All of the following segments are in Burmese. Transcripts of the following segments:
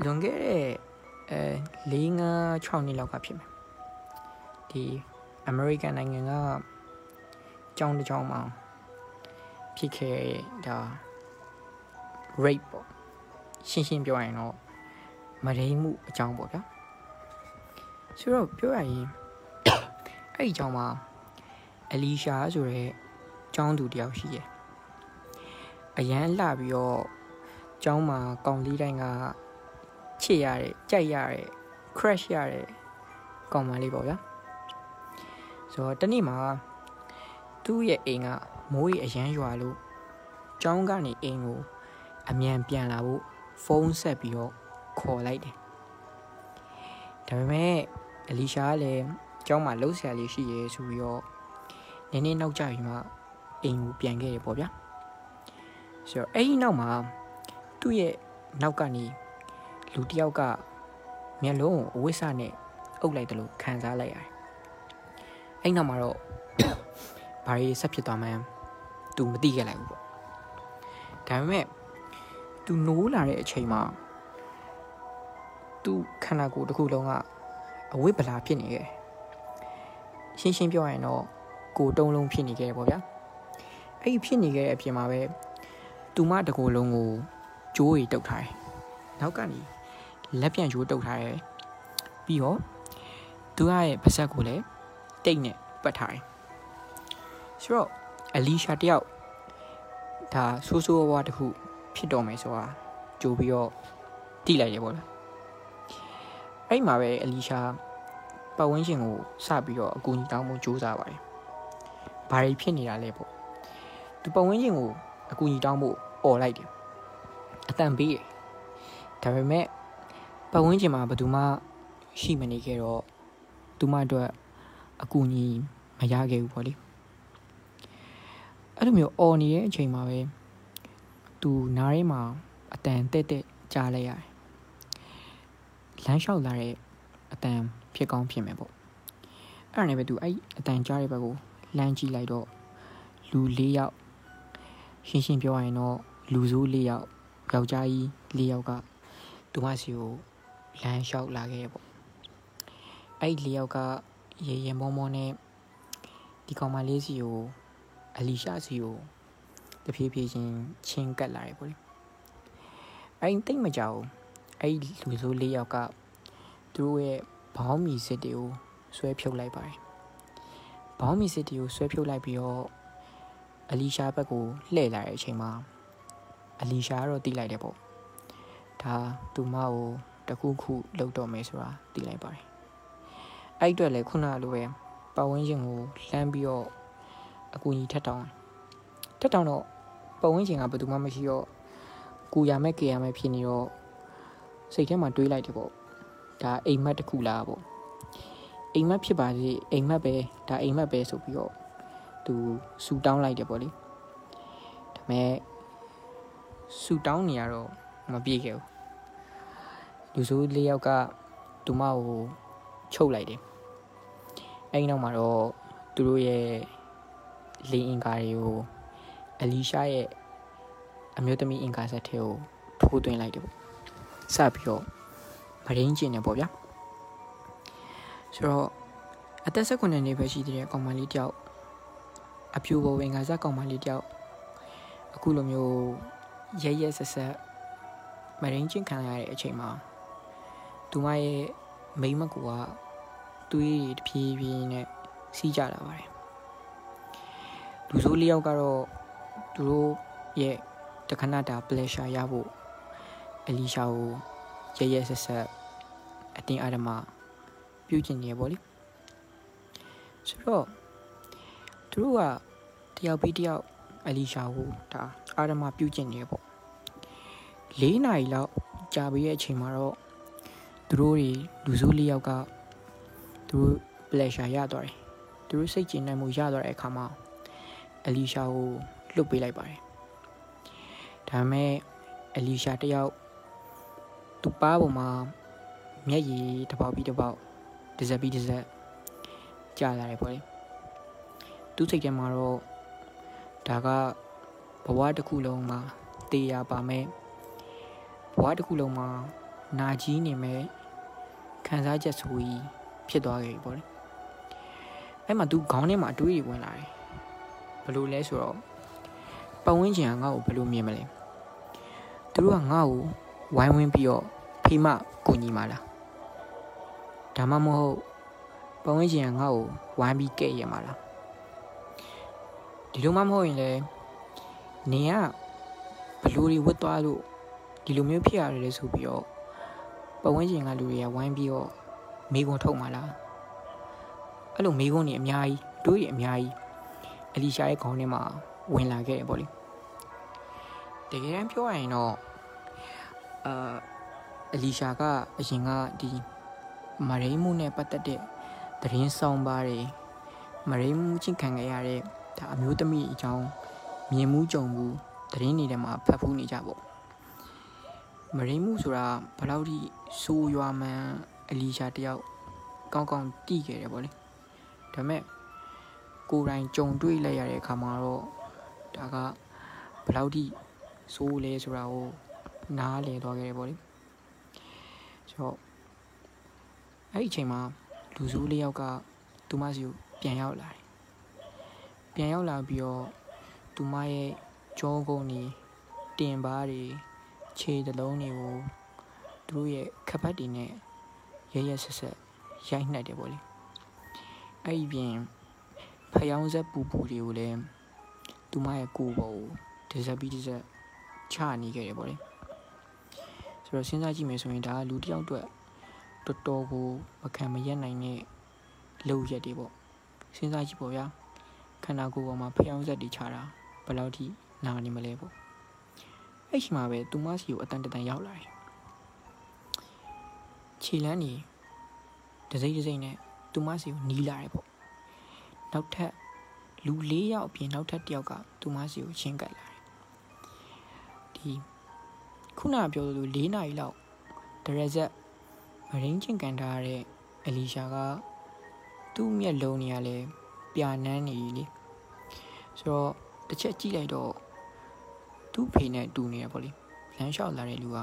လွန်ခဲ့တဲ့အဲ၄၅6နှစ်လောက်ကဖြစ်မယ်ဒီအမေရိကန်နိုင်ငံကကျောင်းတစ်ကျောင်းမှာဖြစ်ခဲ့ဒါ rape ပေါ့ရှင်းရှင်းပြောရရင်တော့မရိမှုအကြောင်းပေါ့ဗျာဆိုတော့ပြောရရင်အဲ့ဒီအကြောင်းမှာအလီရှာဆိုတဲ့ကျောင်းသူတယောက်ရှိတယ်အရန်လှပြီးတော့ကျောင်းမှာကောင်လေးတိုင်းက ချစ်ရတယ်ကြိုက်ရတယ် crash ရတယ်ကောင်မလေးပေါ့ဗျာဆိုတော့တနေ့မှာသူ့ရဲ့အိမ်ကမိုးရီအရန်ရွာလို့ကျောင်းကနေအိမ်ကိုအမြန်ပြန်လာဖို့ဖုန်းဆက်ပြီးတော့ခေါ်လိုက်တယ်ဒါပေမဲ့အလီရှာကလည်းကျောင်းမှာလှုပ်ရှားလေးရှိရဲဆိုပြီးတော့နည်းနည်းနောက်ကျပြီးမှအိမ်ကိုပြန်ခဲ့ရပေါ့ဗျာဆိုတော့အဲ့ဒီနောက်မှာသူ့ရဲ့နောက်ကနေ လူတစ်ယောက်ကမျက်လုံးကိုအဝိဆနဲ့အုပ်လိုက်တယ်လို့ခံစားလိုက်ရတယ်အဲ့နောက်မှာတော့ဘာတွေဆက်ဖြစ်သွားမှန်းသူမသိခဲ့လိုက်ဘူးပေါ့ဒါပေမဲ့သူနိုးလာတဲ့အချိန်မှာသူခန္ဓာကိုယ်တစ်ခုလုံးကအဝိပလာဖြစ်နေခဲ့ရှင်းရှင်းပြောရရင်တော့ကိုတုံးလုံးဖြစ်နေခဲ့တယ်ပေါ့ဗျာအဲ့ဒီဖြစ်နေခဲ့တဲ့အပြင်မှာပဲသူမတကိုယ်လုံးကိုကြိုးရီတုတ်ထားတယ်နောက်ကနေ လက်ပြန်ကြိုးတုတ်ထားတယ်ပြီးတော့သူကရဲ့ပါဇက်ကိုလည်းတိတ်နဲ့ပတ်ထားတယ်ဆိုတော့အလီရှာတယောက်ဒါဆိုးဆိုးဝါးတခုဖြစ်တော့မယ်ဆိုတာကြိုးပြီးတော့တိလိုက်ရပေါ့လားအဲ့မှာပဲအလီရှာပတ်ဝန်းကျင်ကိုစပြီးတော့အကူအညီတောင်းဖို့ကြိုးစားပါတယ်။ဘာတွေဖြစ်နေတာလဲပေါ့။သူပတ်ဝန်းကျင်ကိုအကူအညီတောင်းဖို့អော်လိုက်တယ်။အတန်ပေးတယ်။ဒါပေမဲ့ ပတ်ဝန်းကျင်မှာဘယ်သူမှရှိမနေခဲ့တော့သူမအတွက်အကူအညီမရခဲ့ဘူးပေါ့လေ။အဲ့လိုမျိုးអော်နေတဲ့အချိန်မှာပဲသူနားထဲမှာအတန်တက်တက်ကြားလိုက်ရတယ်လမ်းလျှောက်လာတဲ့အတန်ဖြစ်ကောင်းဖြစ်မယ်ပေါ့အဲ့ဒါနဲ့ပဲသူအဲ့အတန်ကြားတဲ့ဘက်ကိုလမ်းကြည့်လိုက်တော့လူ၄ယောက်ရှင်းရှင်းပြောရရင်တော့လူဆိုး၄ယောက်ယောက်ျားကြီး၄ယောက်ကသူမစီကို လမ်းလျှောက်လာခဲ့ပေါ့အဲ့၄ယောက်ကရေရေမောမောနဲ့ဒီကောင်မလေးစီကိုအလီရှာစီကိုတဖြည်းဖြည်းချင်းချင်းကပ်လာတယ်ပေါ့လေအဲ့တိတ်မကြောက်အဲ့လူဆိုး၄ယောက်ကသူတို့ရဲ့ဘောင်းမီစစ်တွေကိုဆွဲဖြုတ်လိုက်ပါတယ်။ဘောင်းမီစစ်တွေကိုဆွဲဖြုတ်လိုက်ပြီးတော့အလီရှာဘက်ကိုလှည့်လာတဲ့အချိန်မှာအလီရှာကတော့တီးလိုက်တယ်ပေါ့။ဒါသူမကို တခုခုလှုပ်တော့မယ်ဆိုတာတီးလိုက်ပါတယ်။အဲ့အတွက်လည်းခုနလိုပဲပတ်ဝန်းကျင်ကိုလှမ်းပြီးတော့အကူကြီးထက်တောင်းထက်တောင်းတော့ပတ်ဝန်းကျင်ကဘယ်သူမှမရှိတော့ကူရမဲ့ကေရမဲ့ဖြစ်နေတော့စိတ်ထဲမှာတွေးလိုက်တယ်ပေါ့ဒါအိမ်မက်တစ်ခုလားပေါ့အိမ်မက်ဖြစ်ပါစေအိမ်မက်ပဲဒါအိမ်မက်ပဲဆိုပြီးတော့သူဆူတောင်းလိုက်တယ်ပေါ့လေဒါပေမဲ့ဆူတောင်းနေရတော့မပြေခဲ့ဘူး လူဆိုးလေးယောက်ကသူမကိုချုပ်လိုက်တယ်အဲဒီနောက်မှာတော့သူတို့ရဲ့လင်းအင်ကာတွေကိုအလီရှာရဲ့အမျိုးသမီးအင်ကာဆက်ထဲကိုထိုးသွင်းလိုက်တယ်ပေါ့စပြီးတော့မရင်းကျင်နေပေါ့ဗျာဆိုတော့အသက်၁၉နှစ်ပဲရှိသေးတဲ့ကောင်မလေးတယောက်အဖြူဘဝင်ကစားကောင်မလေးတယောက်အခုလိုမျိုးရဲရဲဆက်ဆက်မရင်းကျင်ခံရတဲ့အချိန်မှာ သူမရဲ့မိမကူကသွေးတဖြည်းဖြည်းနဲ့စီးကြလာပါတယ်လူဆိုးလေးယောက်ကတော့သူတို့ရဲ့တခဏတာ pleasure ရဖို့အလီရှာကိုရဲရဲဆက်ဆက်အတင်းအာရမပြုကျင်နေရပေါ့လေဆိုတော့သူတို့ကတယောက်ပြီးတယောက်အလီရှာကိုဒါအာရမပြုကျင်နေရပေါ့၄နာရီလောက်ကြာပြီးရဲ့အချိန်မှာတော့ သူတို့တွေလူစုလေးယောက်ကသူတို့ pleasure ရသွားတယ်သူတို့စိတ်ကျဉ်နိုင်မှုရသွားတဲ့အခါမှာအလီရှာကိုလွတ်ပေးလိုက်ပါတယ်ဒါပေမဲ့အလီရှာတယောက်သူ့ပါပေါ်မှာမျက်ရည်တစ်ပေါက်ပြီးတစ်ပေါက်တစ်စက်ပြီးတစ်စက်ကြာလာတယ်ပေါ့လေသူ့စိတ်ထဲမှာတော့ဒါကဘဝတစ်ခုလုံးမှာတေးရပါမယ်ဘဝတစ်ခုလုံးမှာမနာကြီးနေမဲ့ ခံစားချက်ဆိုကြီးဖြစ်သွားခဲ့ပြီပေါ့လေအဲ့မှာ तू ခေါင်းထဲမှာအတွေးတွေဝင်လာတယ်ဘယ်လိုလဲဆိုတော့ပတ်ဝန်းကျင်ကငါ့ကိုဘယ်လိုမြင်မလဲသူတို့ကငါ့ကိုဝိုင်းဝန်းပြီးတော့ဖိမကူညီมาလားဒါမှမဟုတ်ပတ်ဝန်းကျင်ကငါ့ကိုဝိုင်းပြီးကဲ့ရမှာလားဒီလိုမှမဟုတ်ရင်လေနေကဘလူတွေဝတ်သွားလို့ဒီလိုမျိုးဖြစ်ရတယ်လေဆိုပြီးတော့ ပတ်ဝန်းကျင်ကလူတွေကဝိုင်းပြီးတော့မိကွန်ထုတ်มาလားအဲ့လိုမိကွန်တွေအများကြီးတွေးရအများကြီးအလီရှာရဲ့ခေါင်းထဲမှာဝင်လာခဲ့တယ်ပေါ့လေတကယ်တမ်းပြောရရင်တော့အာအလီရှာကအရင်ကဒီမရိမှုနဲ့ပတ်သက်တဲ့သတင်းဆောင်ပါတွေမရိမှုချင်းခံခဲ့ရတဲ့ဒါအမျိုးသမီးအကြောင်းမြင်မှုကြုံမှုသတင်းတွေထဲမှာဖတ်ဖူးနေကြပေါ့ မရိမှုဆိုတာဘယ်လောက်ထိဆိုးရွားမှန်းအလီရှာတယောက်ကောင်းကောင်းသိခဲ့တယ်ပေါ့လေဒါပေမဲ့ကိုယ်တိုင်ကြုံတွေ့လိုက်ရတဲ့အခါမှာတော့ဒါကဘယ်လောက်ထိဆိုးလဲဆိုတာကိုနားလည်သွားခဲ့တယ်ပေါ့လေဆိုတော့အဲ့ဒီအချိန်မှာလူဆိုးလေးယောက်ကသူမစီကိုပြန်ရောက်လာတယ်ပြန်ရောက်လာပြီးတော့သူမရဲ့ကြောကုန်းတွေတင်ပါးတွေ ခြေတလုံးတွေကိုသူတို့ရဲ့ခပတ်တွေနဲ့ရရဆက်ဆက်ရိုက်နှက်တယ်ပေါ့လေအဲ့ဒီပြင်ဖျောင်းဆက်ပူပူတွေကိုလည်းသူမရဲ့ကိုယ်ပေါ်ကိုဒဇက်ပြီးဒဇက်ချနေခဲ့တယ်ပေါ့လေဆိုတော့စဉ်းစားကြည့်မယ်ဆိုရင်ဒါကလူတစ်ယောက်အတွက်တော်တော်ကိုမခံမရက်နိုင်တဲ့လုပ်ရက်တွေပေါ့စဉ်းစားကြည့်ပေါ့ဗျာခန္ဓာကိုယ်ပေါ်မှာဖျောင်းဆက်တွေချတာဘယ်လောက်ထိနာနေမလဲပေါ့ အဲ့ရှိမှာပဲသူမစီကိုအတန်တန်ရောက်လာတယ်ခြေလန်းနေတစိမ့်တစိမ့်နဲ့သူမစီကိုနီးလာတယ်ပေါ့နောက်ထပ်လူ၄ယောက်အပြင်နောက်ထပ်တစ်ယောက်ကသူမစီကိုချင်းကပ်လာတယ်ဒီခုနပြောသလို၄နာရီလောက်ဒရက်ဇက်မရင်းချင်းကန်ထားတဲ့အလီရှာကသူ့မျက်လုံးတွေကလည်းပြာနန်းနေလေဆိုတော့တစ်ချက်ကြည့်လိုက်တော့ သူ့ဖေနဲ့တူနေရပေါ့လေလမ်းလျှောက်လာတဲ့လူက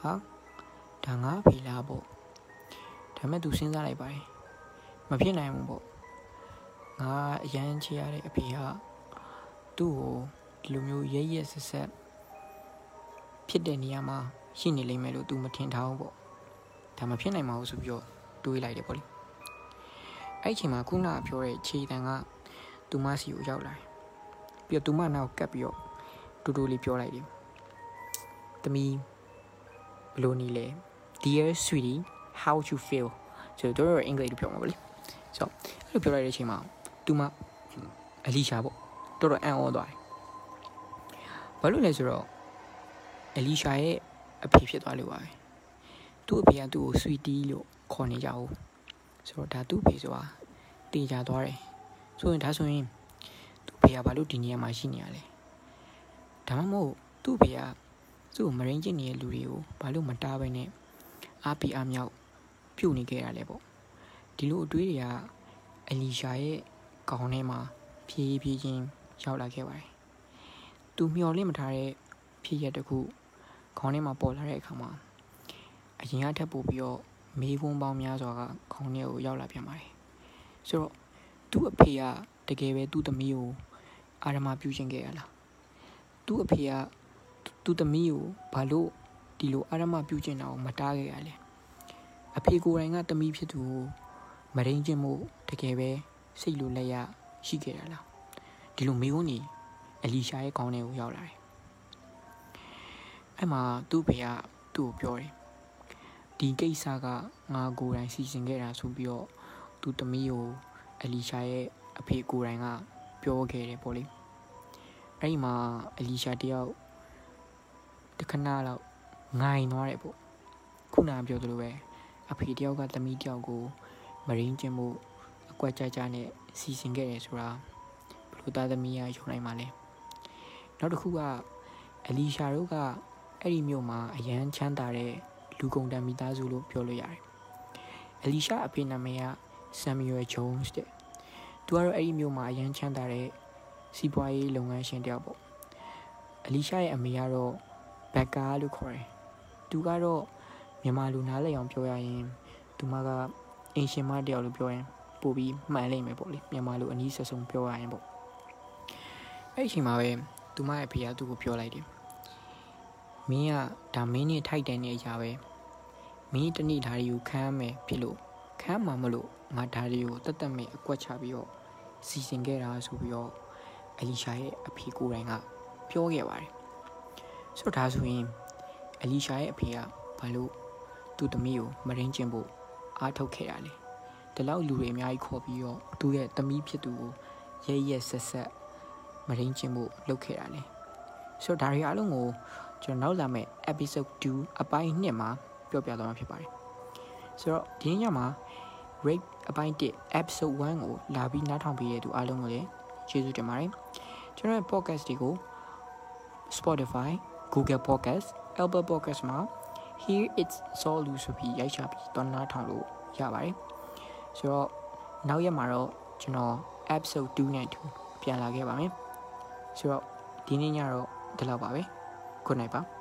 ဟာဒါငါဖေလားပေါ့ဒါမဲ့သူစဉ်းစားလိုက်ပါတယ်မဖြစ်နိုင်ဘူးပေါ့ငါအရန်ချရတဲ့အဖေကသူ့ကိုဒီလိုမျိုးရဲရဲဆက်ဆက်ဖြစ်တဲ့နေရာမှာရှိနေလိမ့်မယ်လို့သူမထင်ထားဘူးပေါ့ဒါမဖြစ်နိုင်ပါဘူးဆိုပြီးတော့တွေးလိုက်တယ်ပေါ့လေအဲ့ချိန်မှာခုနပြောတဲ့ခြေတံကသူမစီကိုရောက်လာတယ်ပြီးတော့သူမနောက်ကပ်ပြီးတော့ တူတူလေးပြောလိုက်တယ်သမီးဘလို့နေလဲ Dear sweetie how you feel ဆိုတော့တို့အင်္ဂလိပ်လိုပြောမှာပေါ့လေဆိုတော့အဲ့လိုပြောလိုက်တဲ့အချိန်မှာသူမအလီရှာပေါ့တော်တော်အံ့ဩသွားတယ်ဘာလို့လဲဆိုတော့အလီရှာရဲ့အဖေဖြစ်သွားလို့ပါပဲသူ့အဖေကသူ့ကို sweetie လို့ခေါ်နေကြဘူးဆိုတော့ဒါသူ့ဖေဆိုတာတည်ကြသွားတယ်ဆိုရင်ဒါဆိုရင်သူ့ဖေကဘာလို့ဒီနေရာမှာရှိနေရလဲ ဒါမှမဟုတ်သူ့ဖေကသူ့ကိုမရင်းကျင်နေတဲ့လူတွေကိုဘာလို့မတားဘဲနဲ့အားပီအားမြောက်ပြုတ်နေခဲ့ရလဲပေါ့ဒီလိုအတွေးတွေကအလီရှာရဲ့ခေါင်းထဲမှာဖြည်းဖြည်းချင်းရောက်လာခဲ့ပါတယ်သူမျော်လင့်မထားတဲ့ဖြစ်ရတဲ့ခုခေါင်းထဲမှာပေါ်လာတဲ့အခါမှာအရင်ကထပ်ပို့ပြီးတော့မေးခွန်းပေါင်းများစွာကခေါင်းထဲကိုရောက်လာပြန်ပါတယ်ဆိုတော့သူ့အဖေကတကယ်ပဲသူ့သမီးကိုအာရမပြုရှင်ခဲ့ရလား သူ့အဖေကသူ့သမီးကိုဘာလို့ဒီလိုအာရမပြုကျင်တာကိုမတားခဲ့ရလဲအဖေကိုယ်တိုင်ကသမီးဖြစ်သူကိုမရင်းချင်းမှုတကယ်ပဲစိတ်လိုလက်ရရှိခဲ့ရလားဒီလိုမေးခွန်းကြီးအလီရှာရဲ့ခေါင်းထဲကိုရောက်လာတယ်အဲ့မှာသူ့ဖေကသူ့ကိုပြောတယ်ဒီကိစ္စကငါကိုယ်တိုင်စီစဉ်ခဲ့တာဆိုပြီးတော့သူ့သမီးကိုအလီရှာရဲ့အဖေကိုယ်တိုင်ကပြောခဲ့တယ်ပေါ့လေ အဲ့ဒီမှာအလီရှာတယောက်တခဏလောက်ငိုင်သွားတယ်ပေါ့ခုနပြောသလိုပဲအဖေတယောက်ကသမီးတယောက်ကိုမရင်းကျင်မှုအကွက်ကြကြနဲ့စီစဉ်ခဲ့တယ်ဆိုတာဘလို့သားသမီးကယုံနိုင်မှာလဲနောက်တစ်ခုကအလီရှာတို့ကအဲ့ဒီမြို့မှာအရန်ချမ်းသာတဲ့လူကုန်တန်မိသားစုလို့ပြောလို့ရတယ်အလီရှာအဖေနာမည်ကဆမ်မီယွယ်ဂျုံးစ်တဲ့သူကတော့အဲ့ဒီမြို့မှာအရန်ချမ်းသာတဲ့ စီးပွားရေးလုပ်ငန်းရှင်တယောက်ပေါ့အလီရှာရဲ့အမေကတော့ဘက်ကာလို့ခေါ်တယ်သူကတော့မြန်မာလူနားလည်အောင်ပြောရရင်သူမကအင်ရှင်မတယောက်လို့ပြောရင်ပို့ပြီးမှန်လိမ့်မယ်ပေါ့လေမြန်မာလူအနည်းဆက်ဆုံးပြောရရင်ပေါ့အဲ့ဒီအချိန်မှာပဲသူမရဲ့ဖေကသူ့ကိုပြောလိုက်တယ်မင်းကဒါမင်းနဲ့ထိုက်တန်နေကြပဲမင်းတနေ့ဓာရီကိုခမ်းမယ်ဖြစ်လို့ခမ်းမှာမလို့ငါဓာရီကိုတတ်တတ်မဲ့အကွက်ချပြီးတော့စီစဉ်ခဲ့တာဆိုပြီးတော့ အလီရှာရဲ့အဖေကိုယ်တိုင်ကပြောခဲ့ပါတယ်ဆိုတော့ဒါဆိုရင်အလီရှာရဲ့အဖေကဘာလို့သူ့သမီးကိုမရင်းကျင်ဖို့အားထုတ်ခဲ့ရလဲဒီလောက်လူတွေအများကြီးခေါ်ပြီးတော့သူ့ရဲ့သမီးဖြစ်သူကိုရဲရဲဆက်ဆက်မရင်းကျင်ဖို့လုပ်ခဲ့တာလေဆိုတော့ဒါတွေအားလုံးကိုကျွန်တော်နောက်လာမယ့် episode 2အပိုင်း2မှာပြောပြသွားမှာဖြစ်ပါတယ်ဆိုတော့ဒီညမှာ rate အပိုင်း1 episode 1ကိုလာပြီးနားထောင်ပေးတဲ့သူအားလုံးကိုလည်း ကျေးဇူးတင်ပါတယ်ကျွန်တော်ရဲ့ podcast တွေကို Spotify Google Podcast Apple Podcast မှာ Here it's Solu ဆိုပြီးရိုက်ချပြီးတော့နားထောင်လို့ရပါတယ်ဆိုတော့နောက်ရက်မှာတော့ကျွန်တော် episode 2နဲ့2ပြန်လာခဲ့ပါမယ်ဆိုတော့ဒီနေ့ညတော့ဒီလောက်ပါပဲ good night ပါ